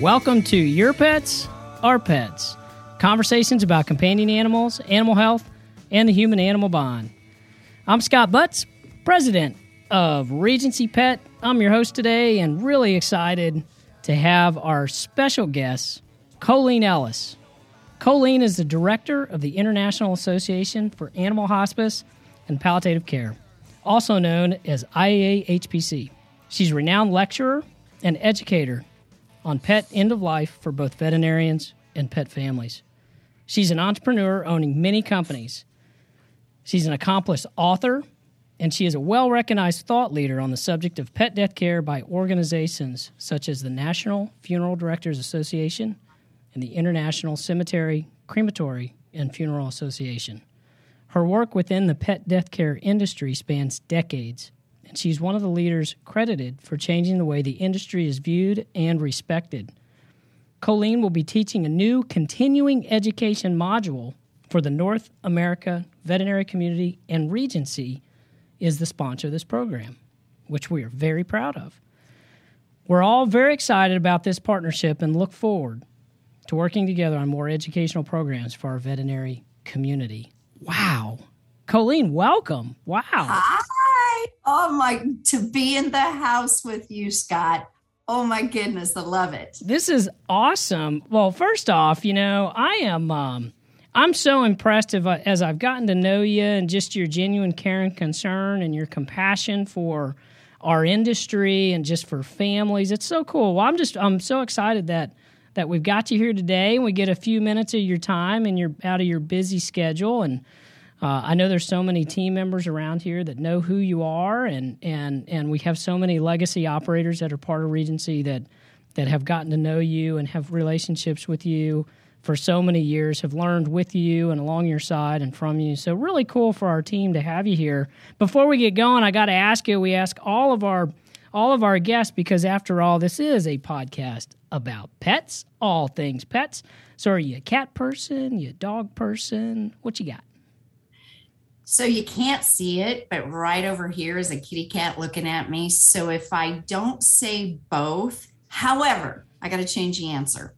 Welcome to Your Pets, Our Pets. Conversations about companion animals, animal health, and the human animal bond. I'm Scott Buttz, president of Regency Pet. I'm your host today and really excited to have our special guest, Coleen Ellis. Coleen is the director of the International Association for Animal Hospice and Palliative Care, also known as IAAHPC. She's a renowned lecturer and educator on pet end of life for both veterinarians and pet families. She's an entrepreneur owning many companies. She's an accomplished author, and she is a well recognized thought leader on the subject of pet death care by organizations such as the National Funeral Directors Association and the International Cemetery, Crematory, and Funeral Association. Her work within the pet death care industry spans decades and she's one of the leaders credited for changing the way the industry is viewed and respected. Coleen will be teaching a new continuing education module for the North America veterinary community, and Regency is the sponsor of this program, which we are very proud of. We're all very excited about this partnership and look forward to working together on more educational programs for our veterinary community. Wow. Coleen, welcome. Wow. Oh my, to be in the house with you, Scott. Oh my goodness, I love it. This is awesome. Well, first off, you know, I am um I'm so impressed I, as I've gotten to know you and just your genuine care and concern and your compassion for our industry and just for families. It's so cool. Well, I'm just I'm so excited that that we've got you here today and we get a few minutes of your time and you're out of your busy schedule and uh, I know there's so many team members around here that know who you are, and and and we have so many legacy operators that are part of Regency that that have gotten to know you and have relationships with you for so many years, have learned with you and along your side and from you. So really cool for our team to have you here. Before we get going, I got to ask you. We ask all of our all of our guests because after all, this is a podcast about pets, all things pets. So are you a cat person? You a dog person? What you got? So you can't see it, but right over here is a kitty cat looking at me. So if I don't say both, however, I got to change the answer.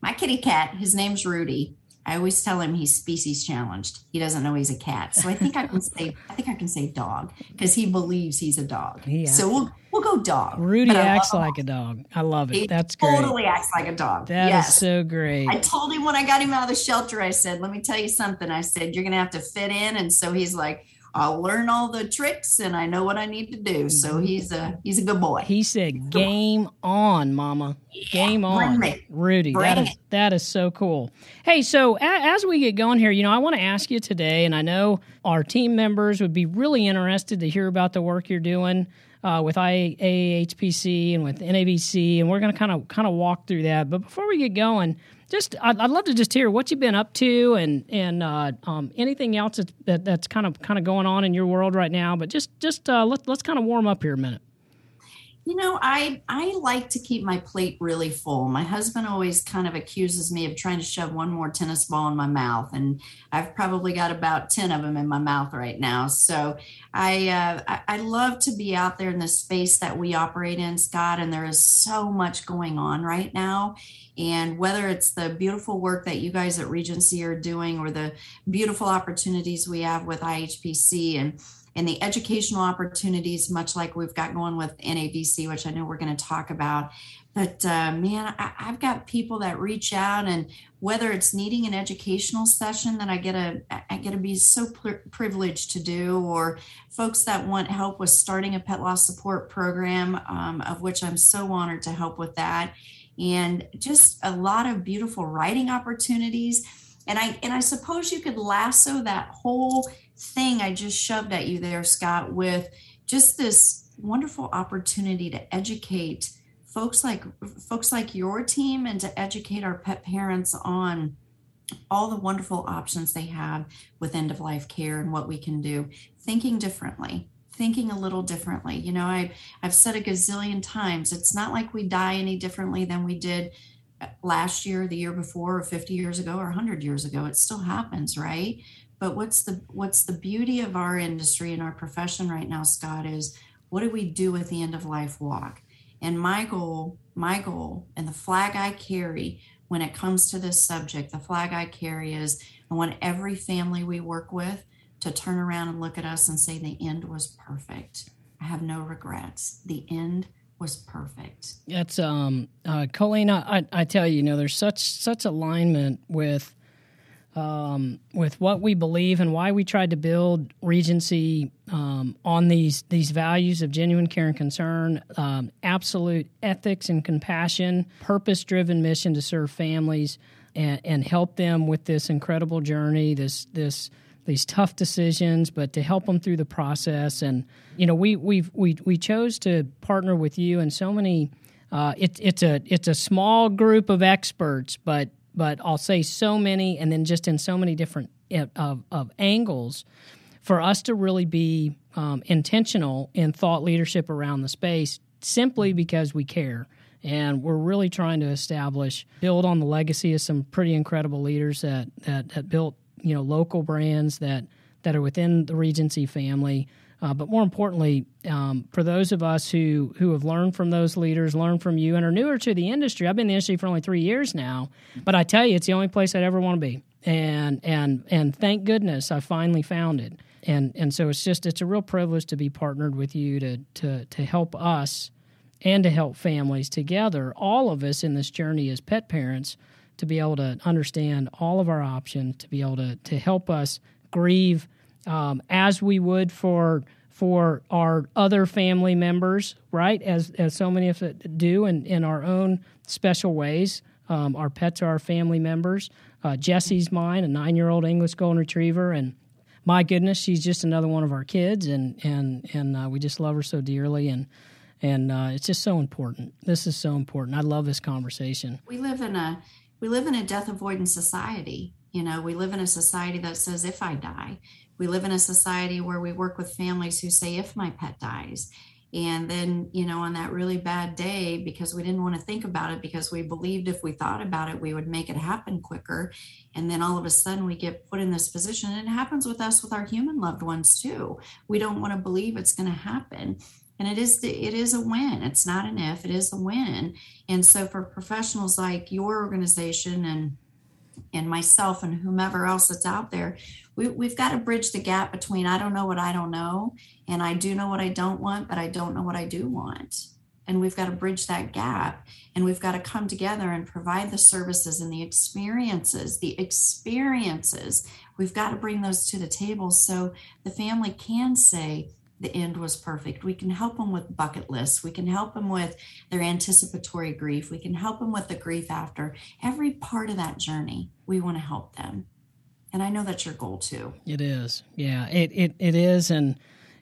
My kitty cat, his name's Rudy. I always tell him he's species challenged. He doesn't know he's a cat. So I think I can say I think I can say dog because he believes he's a dog. Yeah. So we'll we'll go dog. Rudy acts like a dog. I love it. He That's great. Totally acts like a dog. That yes. is so great. I told him when I got him out of the shelter, I said, "Let me tell you something." I said, "You're gonna have to fit in," and so he's like, I'll learn all the tricks and I know what I need to do. So mm-hmm. he's a he's a good boy. He said, "Game on, Mama! Yeah, Game on, Rudy." Bring that is it. that is so cool. Hey, so a, as we get going here, you know, I want to ask you today, and I know our team members would be really interested to hear about the work you're doing. Uh, with IAAHPC and with NAVC, and we're going to kind of kind of walk through that. But before we get going, just I'd, I'd, love to just hear what you've been up to and and uh, um, anything else that's, that, that's kind of kind of going on in your world right now. But just just uh, let, let's kind of warm up here a minute. You know, I I like to keep my plate really full. My husband always kind of accuses me of trying to shove one more tennis ball in my mouth, and I've probably got about ten of them in my mouth right now. So I uh, I, love to be out there in the space that we operate in, Scott. And there is so much going on right now. And whether it's the beautiful work that you guys at Regency are doing, or the beautiful opportunities we have with IHPC and and the educational opportunities, much like we've got going with NAVC, which I know we're going to talk about. But uh, man, I, have got people that reach out, and whether it's needing an educational session that I get a I get to be so pr- privileged to do, or folks that want help with starting a pet loss support program, um, of which I'm so honored to help with that, and just a lot of beautiful writing opportunities. And I and I suppose you could lasso that whole thing I just shoved at you there, Scott, with just this wonderful opportunity to educate folks like folks like your team and to educate our pet parents on all the wonderful options they have with end of life care and what we can do. Thinking differently thinking a little differently. You know I, i've said a gazillion times it's not like we die any differently than we did uh, last year the year before or 50 years ago or 100 years ago. It still happens right? But what's the what's the beauty of our industry and our profession right now, Scott, is what do we do at the end of life walk? And my goal my goal and the flag I carry when it comes to this subject, the flag I carry is I want every family we work with to turn around and look at us and say, the end was perfect. I have no regrets. The end was perfect. That's um, uh, Coleen. I, I tell you, you know, there's such such alignment with um, with what we believe and why we tried to build Regency um, on these these values of genuine care and concern, um, absolute ethics and compassion, purpose driven mission to serve families and, and help them with this incredible journey. This this these tough decisions, but to help them through the process. And you know, we we we we chose to partner with you and so many. Uh, it, it's a it's a small group of experts, but but I'll say so many, and then just in so many different uh, of, of angles for us to really be um, intentional in thought leadership around the space simply because we care. And we're really trying to establish, build on the legacy of some pretty incredible leaders that, that, that built you know local brands that, that are within the Regency family. Uh, but more importantly, um, for those of us who who have learned from those leaders, learned from you, and are newer to the industry, I've been in the industry for only three years now, but I tell you, it's the only place I'd ever want to be, and and and thank goodness I finally found it, and and so it's just it's a real privilege to be partnered with you to to to help us and to help families together, all of us in this journey as pet parents, to be able to understand all of our options, to be able to to help us grieve um, as we would for for our other family members, right? As as so many of it do in, in our own special ways. Um, our pets are our family members. Uh, Jessie's mine, a nine year old English Golden Retriever, and my goodness, she's just another one of our kids, and and and uh, we just love her so dearly, and and uh, it's just so important. This is so important. I love this conversation. We live in a we live in a death avoidance society. You know, we live in a society that says if I die, we live in a society where we work with families who say if my pet dies and then you know on that really bad day because we didn't want to think about it because we believed if we thought about it we would make it happen quicker and then all of a sudden we get put in this position and it happens with us with our human loved ones too. We don't want to believe it's going to happen and it is it is a win. It's not an if it is a win. And so for professionals like your organization and and myself and whomever else that's out there we, we've got to bridge the gap between I don't know what I don't know and I do know what I don't want, but I don't know what I do want. And we've got to bridge that gap and we've got to come together and provide the services and the experiences, the experiences. We've got to bring those to the table so the family can say, the end was perfect. We can help them with bucket lists. We can help them with their anticipatory grief. We can help them with the grief after. Every part of that journey, we want to help them and I know that's your goal too. It is, yeah, it it, it is, and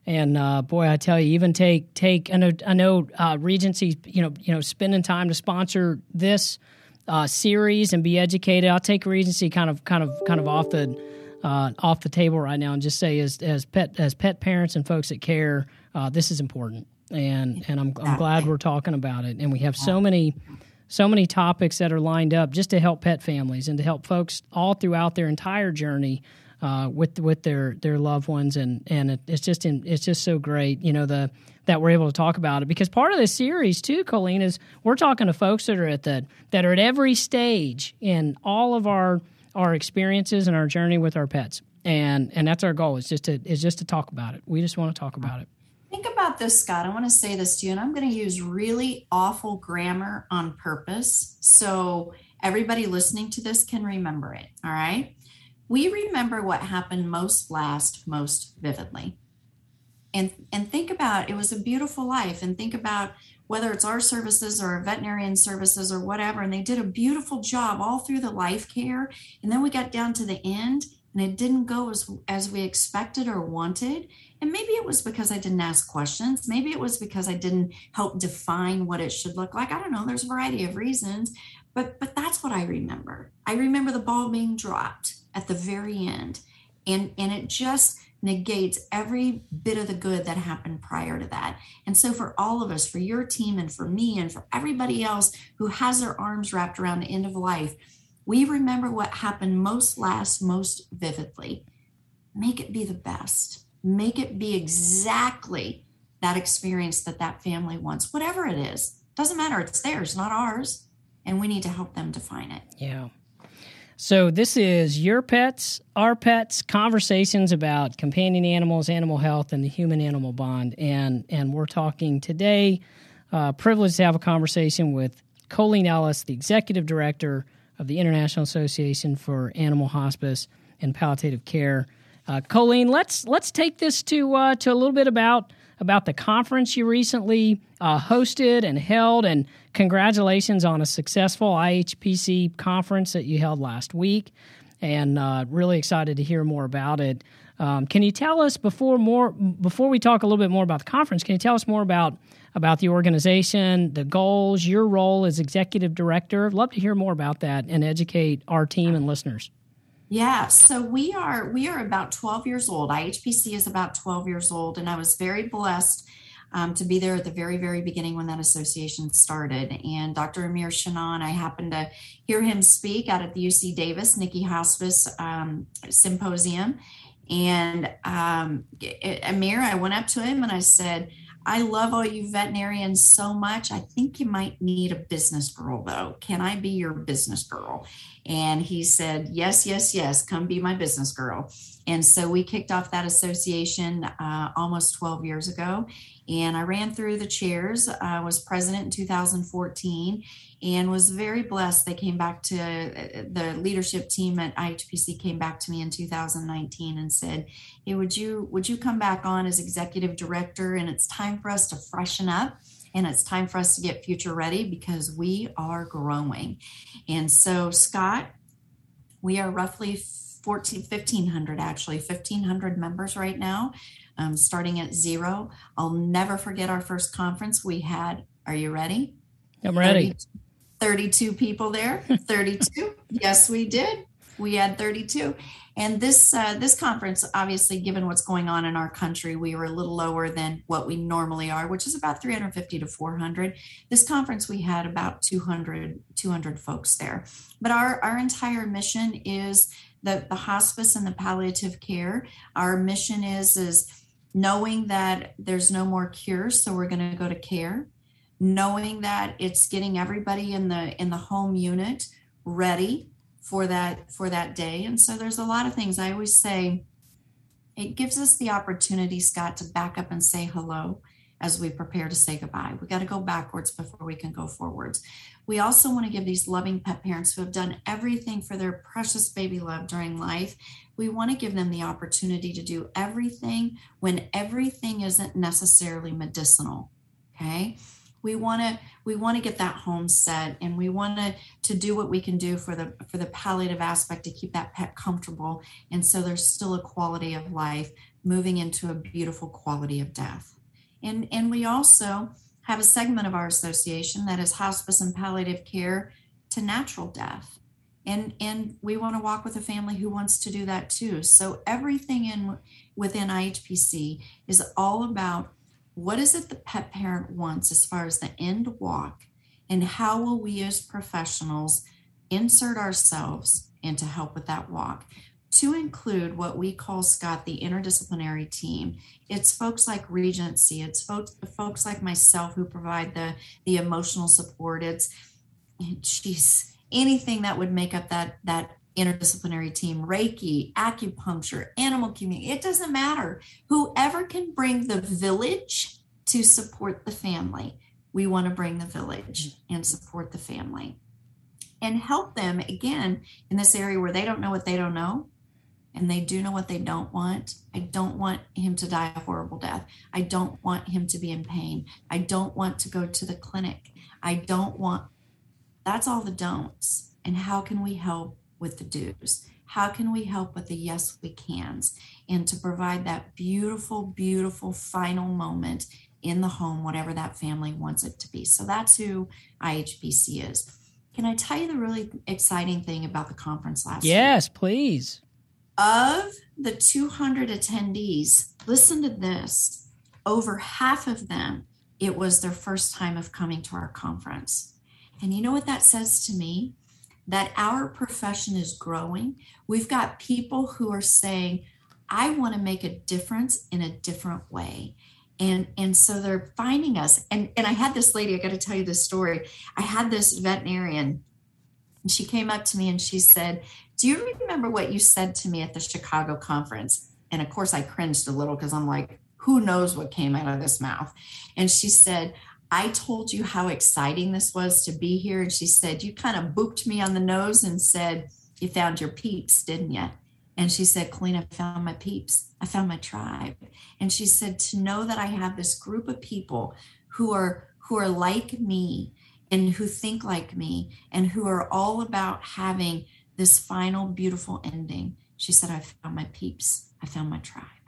and uh, boy, I tell you, even take take I know I know uh, Regency, you know, you know, spending time to sponsor this uh, series and be educated. I'll take Regency kind of kind of kind of off the uh, off the table right now and just say as as pet as pet parents and folks that care, uh, this is important, and and I'm I'm glad we're talking about it, and we have so many so many topics that are lined up just to help pet families and to help folks all throughout their entire journey uh, with with their their loved ones. And and it, it's just in, it's just so great you know the that we're able to talk about it. Because part of this series too Coleen is we're talking to folks that are at the that are at every stage in all of our our experiences and our journey with our pets. And and that's our goal. Is just to is just to talk about it. We just want to talk about it Think about this, Scott. I want to say this to you, and I'm going to use really awful grammar on purpose so everybody listening to this can remember it. All right. We remember what happened most last, most vividly. And, and think about it was a beautiful life and think about whether it's our services or our veterinarian services or whatever and they did a beautiful job all through the life care and then we got down to the end and it didn't go as as we expected or wanted and maybe it was because i didn't ask questions maybe it was because i didn't help define what it should look like i don't know there's a variety of reasons but but that's what i remember i remember the ball being dropped at the very end and and it just negates every bit of the good that happened prior to that. And so, for all of us, for your team, and for me, and for everybody else who has their arms wrapped around the end of life, we remember what happened most last, most vividly. Make it be the best. Make it be exactly that experience that that family wants, whatever it is. Doesn't matter. It's theirs, not ours. And we need to help them define it. Yeah. So this is Your Pets, Our Pets, conversations about companion animals, animal health, and the human animal bond. And and we're talking today, uh, privileged to have a conversation with Coleen Ellis, the executive director of the International Association for Animal Hospice and Palliative Care. Uh, Coleen, let's let's take this to uh, to a little bit about about the conference you recently uh, hosted and held, and congratulations on a successful IHPC conference that you held last week. And uh, really excited to hear more about it. Um, can you tell us before more before we talk a little bit more about the conference? Can you tell us more about about the organization, the goals, your role as executive director? I'd love to hear more about that and educate our team and listeners. Yeah, so we are we are about 12 years old. IHPC is about 12 years old, and I was very blessed um, to be there at the very very beginning when that association started. And Dr. Amir Shanan, I happened to hear him speak out at the UC Davis Nikki Hospice um, Symposium, and um, Amir, I went up to him and I said. I love all you veterinarians so much. I think you might need a business girl, though. Can I be your business girl? And he said, Yes, yes, yes, come be my business girl. And so we kicked off that association uh, almost 12 years ago. And I ran through the chairs, I was president in 2014, and was very blessed. They came back to the leadership team at IHPC came back to me in 2019 and said, Hey, would you would you come back on as executive director? And it's time for us to freshen up and it's time for us to get future ready because we are growing. And so, Scott, we are roughly 14, 1500 actually, 1500 members right now, um, starting at zero. I'll never forget our first conference. We had, are you ready? I'm ready. 32, 32 people there. 32. yes, we did. We had 32. And this uh, this conference, obviously, given what's going on in our country, we were a little lower than what we normally are, which is about 350 to 400. This conference, we had about 200 200 folks there. But our our entire mission is the the hospice and the palliative care. Our mission is is knowing that there's no more cures, so we're going to go to care. Knowing that it's getting everybody in the in the home unit ready for that for that day. And so there's a lot of things. I always say it gives us the opportunity scott to back up and say hello as we prepare to say goodbye. We got to go backwards before we can go forwards. We also want to give these loving pet parents who have done everything for their precious baby love during life we want to give them the opportunity to do everything when everything isn't necessarily medicinal okay we want to we want to get that home set and we want to to do what we can do for the for the palliative aspect to keep that pet comfortable and so there's still a quality of life moving into a beautiful quality of death. And and we also have a segment of our association that is hospice and palliative care to natural death. And and we want to walk with a family who wants to do that too. So everything in within ihpc is all about what is it the pet parent wants as far as the end walk? And how will we as professionals insert ourselves and to help with that walk? To include what we call scott the interdisciplinary team. It's folks like regency. It's folks folks like myself who provide the the emotional support. It's geez anything that would make up that that interdisciplinary team, Reiki, acupuncture, animal community, it doesn't matter. Whoever can bring the village to support the family, we want to bring the village and support the family and help them again in this area where they don't know what they don't know and they do know what they don't want. I don't want him to die a horrible death. I don't want him to be in pain. I don't want to go to the clinic. I don't want that's all the don'ts. And how can we help with the do's? How can we help with the yes, we cans? And to provide that beautiful, beautiful final moment in the home, whatever that family wants it to be. So that's who IHPC is. Can I tell you the really exciting thing about the conference last week? yes, please. Of the 200 attendees, listen to this over half of them, it was their first time of coming to our conference. And you know what that says to me? That our profession is growing. We've got people who are saying, I want to make a difference in a different way. and and so they're finding us and and i had this lady i got to tell you this story i had this veterinarian and she came up to me and she said do you remember what you said to me at the chicago conference and of course i cringed a little because i'm like who knows what came out of this mouth and she said I told you how exciting this was to be here. And she said, You kind of booped me on the nose and said, You found your peeps, didn't you? And she said, Coleen, I found my peeps. I found my tribe. And she said, To know that I have this group of people who are who are like me and who think like me and who are all about having this final beautiful ending. She said, I found my peeps. I found my tribe.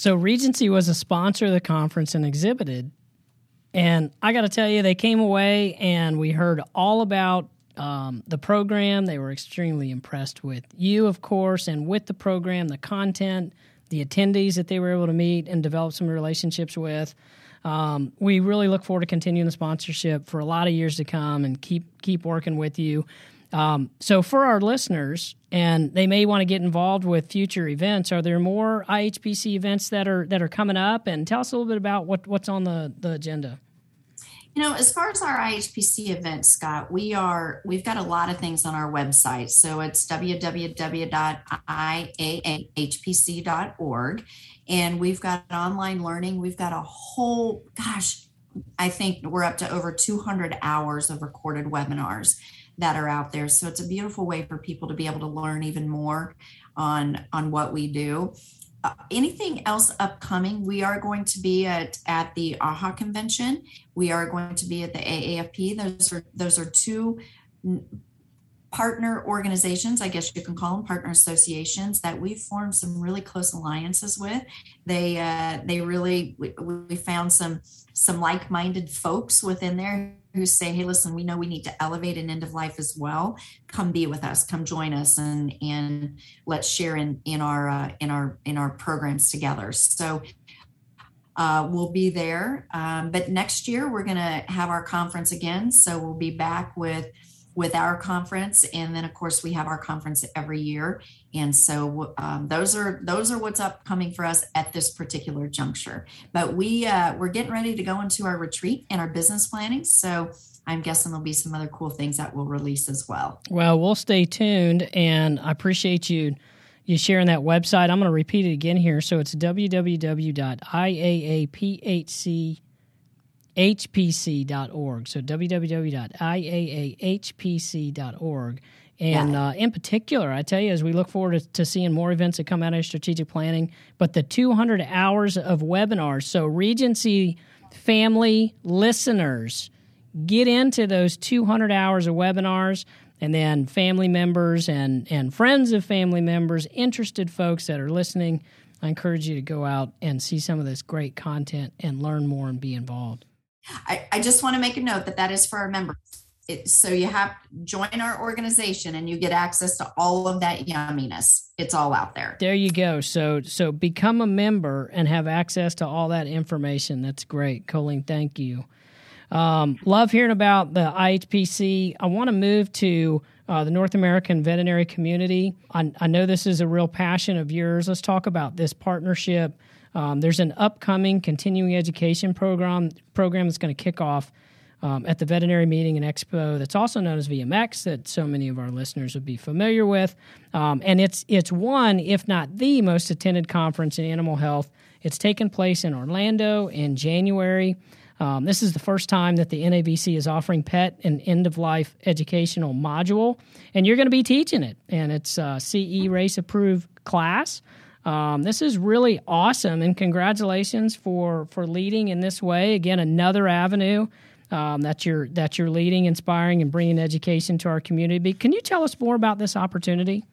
So Regency was a sponsor of the conference and exhibited. And I got to tell you, they came away and we heard all about um, the program. They were extremely impressed with you, of course, and with the program, the content, the attendees that they were able to meet and develop some relationships with. Um, we really look forward to continuing the sponsorship for a lot of years to come and keep keep working with you. Um, so, for our listeners, and they may want to get involved with future events, are there more IHPC events that are that are coming up? And tell us a little bit about what, what's on the, the agenda. You know, as far as our IHPC events, Scott, we are we've got a lot of things on our website. So it's www.iaahpc.org, and we've got online learning. We've got a whole gosh, I think we're up to over 200 hours of recorded webinars that are out there. So it's a beautiful way for people to be able to learn even more on on what we do. Uh, anything else upcoming? We are going to be at at the AAHA convention. We are going to be at the AAFP. Those are those are two partner organizations, I guess you can call them partner associations that we've formed some really close alliances with. They uh, they really we, we found some some like-minded folks within there who say, "Hey, listen, we know we need to elevate an end of life as well. Come be with us. Come join us, and and let's share in in our uh, in our in our programs together." So. Uh, we'll be there, um, but next year we're going to have our conference again. So we'll be back with with our conference and then of course we have our conference every year. And so um, those are those are what's upcoming for us at this particular juncture. But we uh, we're getting ready to go into our retreat and our business planning so i'm guessing there'll be some other cool things that we'll release as well. Well we'll stay tuned and i appreciate you you sharing that website. I'm going to repeat it again here. So it's www.iaaphc hpc.org. So www.iaahpc.org. And yeah. uh, in particular, I tell you, as we look forward to, to, seeing more events that come out of strategic planning, but the 200 hours of webinars. So, Regency family listeners, get into those 200 hours of webinars. And then family members and, and friends of family members, interested folks that are listening, I encourage you to go out and see some of this great content and learn more and be involved. I, I just want to make a note that that is for our members. It, so you have join our organization and you get access to all of that yumminess. It's all out there. There you go. So so become a member and have access to all that information. That's great, Coleen. Thank you. Um, love hearing about the IHPC. I want to move to uh, the North American veterinary community. I, I know this is a real passion of yours. Let's talk about this partnership um, there's an upcoming continuing education program program that's going to kick off um, at the veterinary meeting and expo that's also known as VMX that so many of our listeners would be familiar with. Um, and it's it's one, if not the most attended conference in animal health. It's taken place in Orlando in January. Um, this is the first time that the NAVC is offering pet and end of life educational module, and you're going to be teaching it. And it's a CE RACE approved class. Um, this is really awesome, and congratulations for for leading in this way. Again, another avenue um, that you're that you're leading, inspiring, and bringing education to our community. Can you tell us more about this opportunity?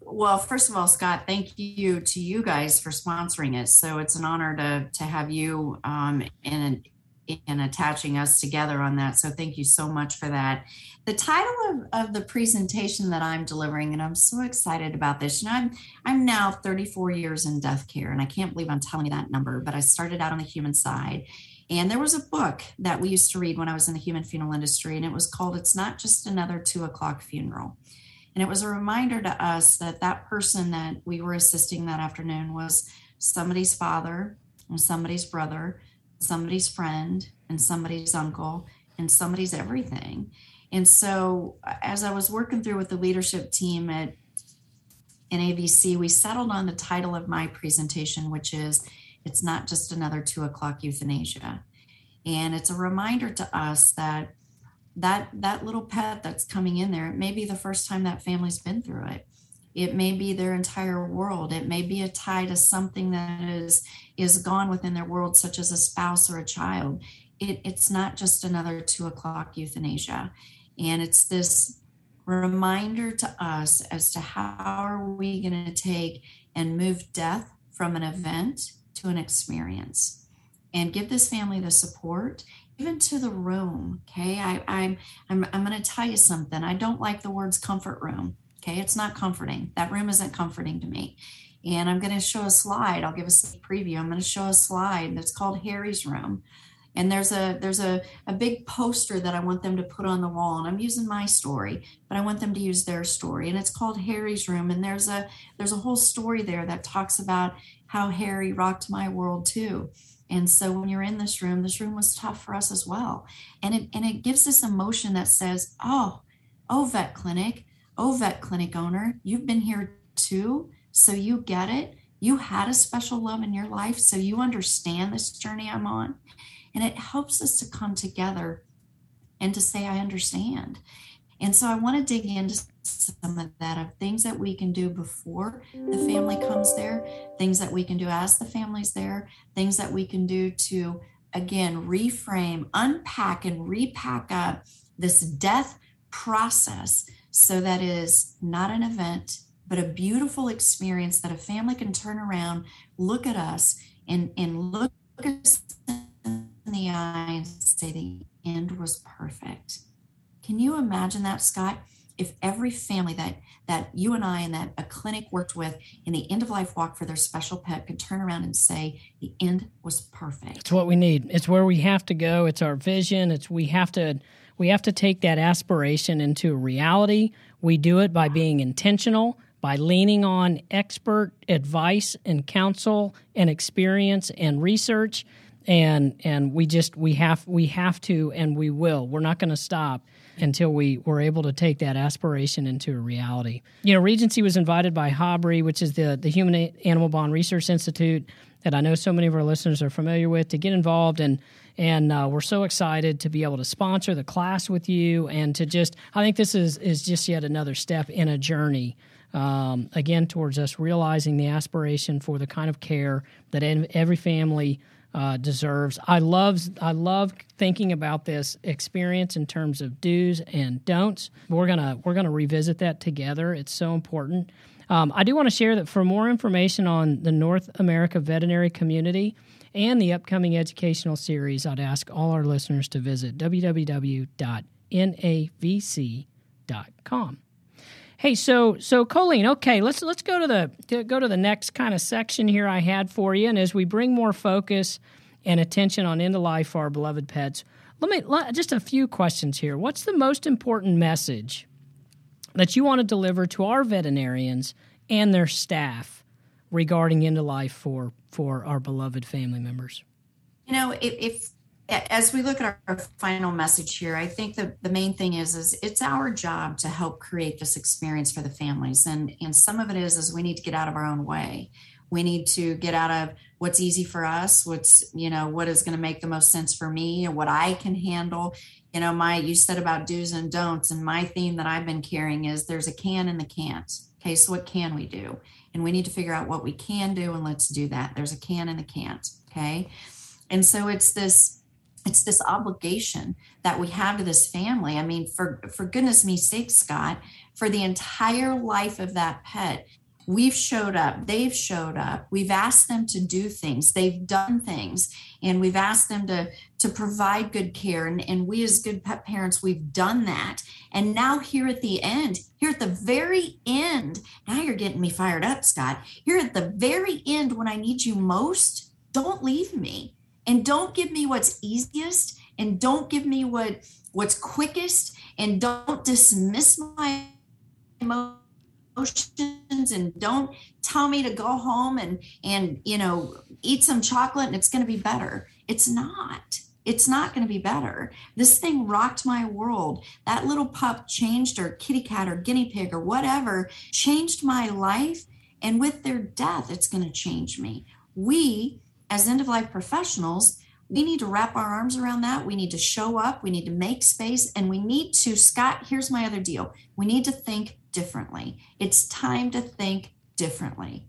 Well, first of all, Scott, thank you to you guys for sponsoring it. So it's an honor to to have you um, and in attaching us together on that. So thank you so much for that. The title of, of the presentation that I'm delivering, and I'm so excited about this. Know, I'm I'm now 34 years in death care, and I can't believe I'm telling you that number, but I started out on the human side. And there was a book that we used to read when I was in the human funeral industry, and it was called It's Not Just Another Two O'Clock Funeral. And it was a reminder to us that that person that we were assisting that afternoon was somebody's father and somebody's brother, somebody's friend and somebody's uncle and somebody's everything. And so uh, as I was working through with the leadership team at NAVC, we settled on the title of my presentation, which is It's Not Just Another Two O'Clock Euthanasia. And it's a reminder to us that that that little pet that's coming in there, it may be the first time that family's been through it. It may be their entire world. It may be a tie to something that is is gone within their world, such as a spouse or a child. It, it's not just another two o'clock euthanasia. And it's this reminder to us as to how are we going to take and move death from an event to an experience and give this family the support even to the room okay I, i'm i'm, I'm going to tell you something i don't like the words comfort room okay? It's not comforting. That room isn't comforting to me. And i'm going to show a slide. I'll give a preview. I'm going to show a slide that's called harry's room. And there's a there's a, a big poster that i want them to put on the wall and i'm using my story but i want them to use their story. And it's called harry's room and there's a there's a whole story there that talks about how harry rocked my world too. And so when you're in this room this room was tough for us as well. And it and it gives this emotion that says oh oh vet clinic oh vet clinic owner you've been here too so you get it you had a special love in your life so you understand this journey i'm on and it helps us to come together and to say, I understand. And so I want to dig into some of that of things that we can do before the family comes there, things that we can do as the family's there, things that we can do to, again, reframe, unpack, and repack up this death process so that is not an event, but a beautiful experience that a family can turn around, look at us, and, and look us in the eye and say the end was perfect. Can you imagine that, Scott? If every family that that you and I and that a clinic worked with in the end of life walk for their special pet could turn around and say the end was perfect. It's what we need. It's where we have to go. It's our vision. It's we have to we have to take that aspiration into reality. We do it by being intentional, by leaning on expert advice and counsel and experience and research. And and we just we have we have to and we will. We're not going to stop until we were able to take that aspiration into a reality. You know regency was invited by HABRI which is the the human animal bond research institute that i know so many of our listeners are familiar with to get involved and and uh, we're so excited to be able to sponsor the class with you and to just i think this is is just yet another step in a journey um, again towards us realizing the aspiration for the kind of care that every family uh, deserves. I love I love thinking about this experience in terms of do's and don'ts. We're gonna we're gonna revisit that together. It's so important. Um, I do want to share that for more information on the North America veterinary community and the upcoming educational series, I'd ask all our listeners to visit www.navc.com. Hey, so so Coleen, okay, let's let's go to the to go to the next kind of section here I had for you, and as we bring more focus and attention on end of life for our beloved pets, let me just a few questions here. What's the most important message that you want to deliver to our veterinarians and their staff regarding end of life for for our beloved family members? You know, if, if as we look at our, final message here, I think the, the main thing is is it's our job to help create this experience for the families. And and some of it is is we need to get out of our own way. We need to get out of what's easy for us, what's, you know, what is going to make the most sense for me and what I can handle. You know, my you said about do's and don'ts, and my theme that I've been carrying is there's a can and the can't. Okay, so what can we do? And we need to figure out what we can do and let's do that. There's a can and a can't. Okay. And so it's this it's this obligation that we have to this family. I mean, for for goodness me sake, Scott, for the entire life of that pet, we've showed up, they've showed up, we've asked them to do things, they've done things, and we've asked them to to provide good care. And, and we as good pet parents, we've done that. And now here at the end, here at the very end, now you're getting me fired up, Scott. Here at the very end, when I need you most, don't leave me and don't give me what's easiest and don't give me what what's quickest and don't dismiss my emotions instructions and don't tell me to go home and and you know eat some chocolate and it's going to be better it's not it's not going to be better this thing rocked my world that little pup changed or kitty cat or guinea pig or whatever changed my life and with their death it's going to change me we as end of life professionals we need to wrap our arms around that. We need to show up. We need to make space. And we need to, Scott, here's my other deal. We need to think differently. It's time to think differently.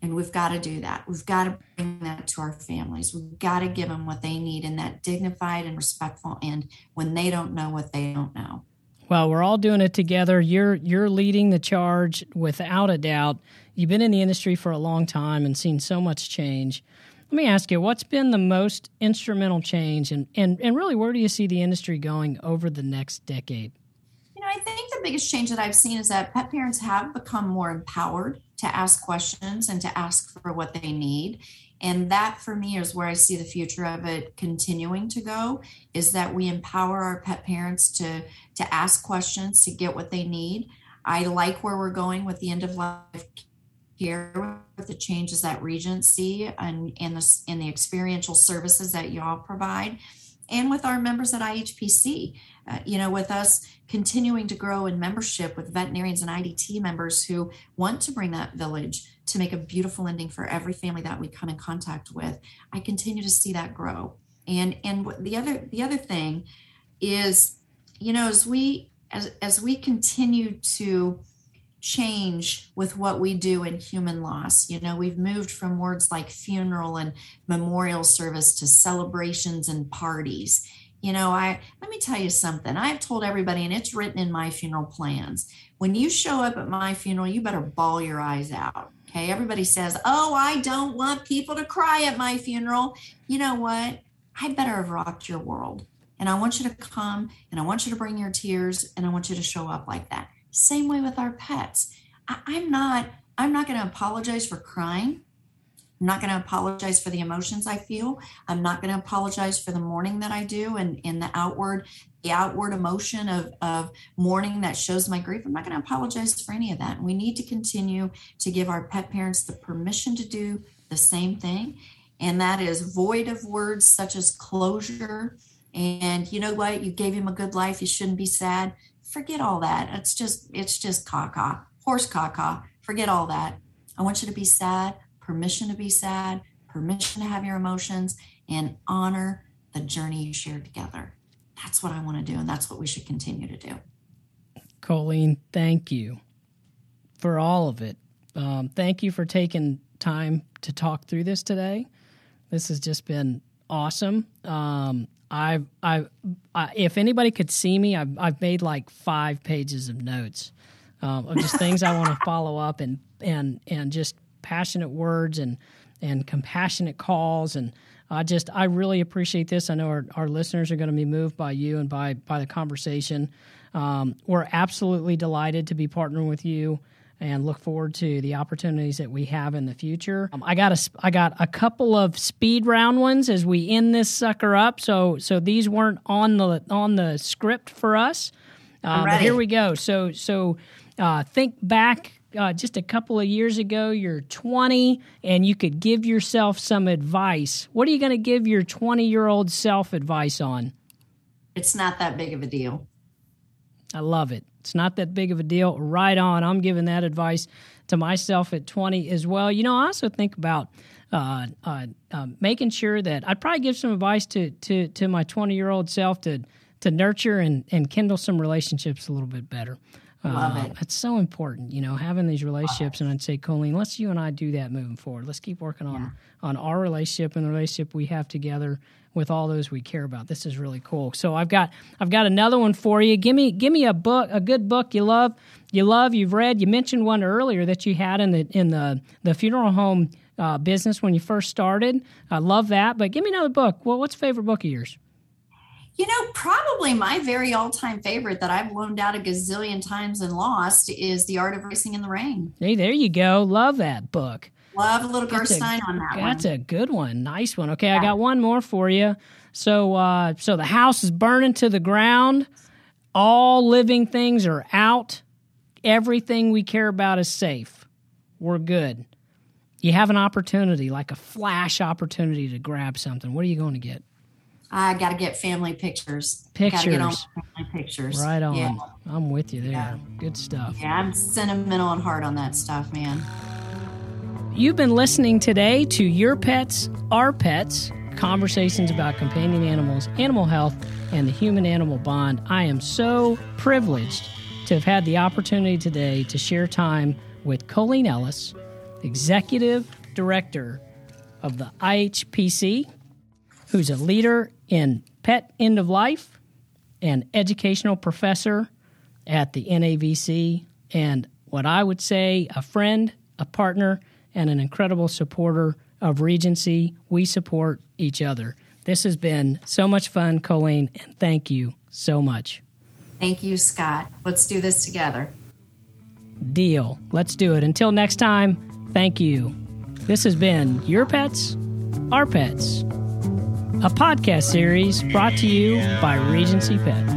And we've got to do that. We've got to bring that to our families. We've got to give them what they need in that dignified and respectful end when they don't know what they don't know. Well, we're all doing it together. You're you're leading the charge without a doubt. You've been in the industry for a long time and seen so much change. Let me ask you, what's been the most instrumental change and, and, and really where do you see the industry going over the next decade? You know, I think the biggest change that I've seen is that pet parents have become more empowered to ask questions and to ask for what they need. And that for me is where I see the future of it continuing to go is that we empower our pet parents to to ask questions, to get what they need. I like where we're going with the end of life care with the changes at Regency and in the in the experiential services that y'all provide, and with our members at IHPC. Uh, you know, with us continuing to grow in membership with veterinarians and IDT members who want to bring that village to make a beautiful ending for every family that we come in contact with. I continue to see that grow. And and the other the other thing is, you know, as we as as we continue to change with what we do in human loss. You know, we've moved from words like funeral and memorial service to celebrations and parties. You know, I let me tell you something. I've told everybody, and it's written in my funeral plans. When you show up at my funeral, you better bawl your eyes out. Okay. Everybody says, Oh, I don't want people to cry at my funeral. You know what? I better have rocked your world. And I want you to come and I want you to bring your tears and I want you to show up like that. Same way with our pets. I, I'm not, I'm not going to apologize for crying. I'm not going to apologize for the emotions I feel. I'm not going to apologize for the mourning that I do and in the outward, the outward emotion of, of mourning that shows my grief. I'm not going to apologize for any of that. we need to continue to give our pet parents the permission to do the same thing. And that is void of words such as closure. And you know what? You gave him a good life. You shouldn't be sad forget all that. It's just it's just caca, horse caca. Forget all that. I want you to be sad, permission to be sad, permission to have your emotions, and honor the journey you shared together. That's what I want to do, and that's what we should continue to do. Coleen, thank you for all of it. Um, thank you for taking time to talk through this today. This has just been awesome. Um, I've, I've, I, if anybody could see me, I've, I've made like five pages of notes um, of just things I want to follow up and, and, and just passionate words and, and compassionate calls. And I just, I really appreciate this. I know our, our listeners are going to be moved by you and by, by the conversation. Um, we're absolutely delighted to be partnering with you and look forward to the opportunities that we have in the future. Um, I got a I got a couple of speed round ones as we end this sucker up. So so these weren't on the on the script for us. Uh, but here we go. So so uh, think back. Uh, just a couple of years ago, you're 20 and you could give yourself some advice. What are you going to give your 20 year old self advice on? It's not that big of a deal. I love it. It's not that big of a deal. Right on. I'm giving that advice to myself at 20 as well. You know, I also think about uh, uh, uh, making sure that I'd probably give some advice to to to my 20 year old self to to nurture and and kindle some relationships a little bit better. Love uh, it. It's so important, you know, having these relationships. And I'd say, Coleen, let's you and I do that moving forward. Let's keep working on yeah. on our relationship and the relationship we have together with all those we care about. This is really cool. So I've got I've got another one for you. Give me give me a book, a good book you love, you love, you've read. You mentioned one earlier that you had in the in the the funeral home uh, business when you first started. I love that. But give me another book. Well, what's a favorite book of yours? You know, probably my very all time favorite that I've loaned out a gazillion times and lost is The Art of Racing in the Rain. Hey, there you go. Love that book. Love a little Garth Stein on that that's one. a good one. Nice one. Okay, yeah. I got one more for you. So, uh, so the house is burning to the ground. All living things are out. Everything we care about is safe. we're good. You have an opportunity, like a flash opportunity to grab something. What are you going to get? I got to get family pictures. Pictures. Gotta get on family pictures. Right on. Yeah. I'm with you there. Yeah. Good stuff. yeah, I'm sentimental and hard on that stuff, man. You've been listening today to Your Pets, Our Pets conversations about companion animals, animal health, and the human animal bond. I am so privileged to have had the opportunity today to share time with Coleen Ellis, Executive Director of the IAAHPC, who's a leader in pet end of life and educational professor at the NAVC, and what I would say a friend, a partner, and an incredible supporter of Regency. We support each other. This has been so much fun, Coleen, and thank you so much. Thank you, Scott. Let's do this together. Deal. Let's do it. Until next time, thank you. This has been Your Pets, Our Pets, a podcast series brought to you by Regency Pet.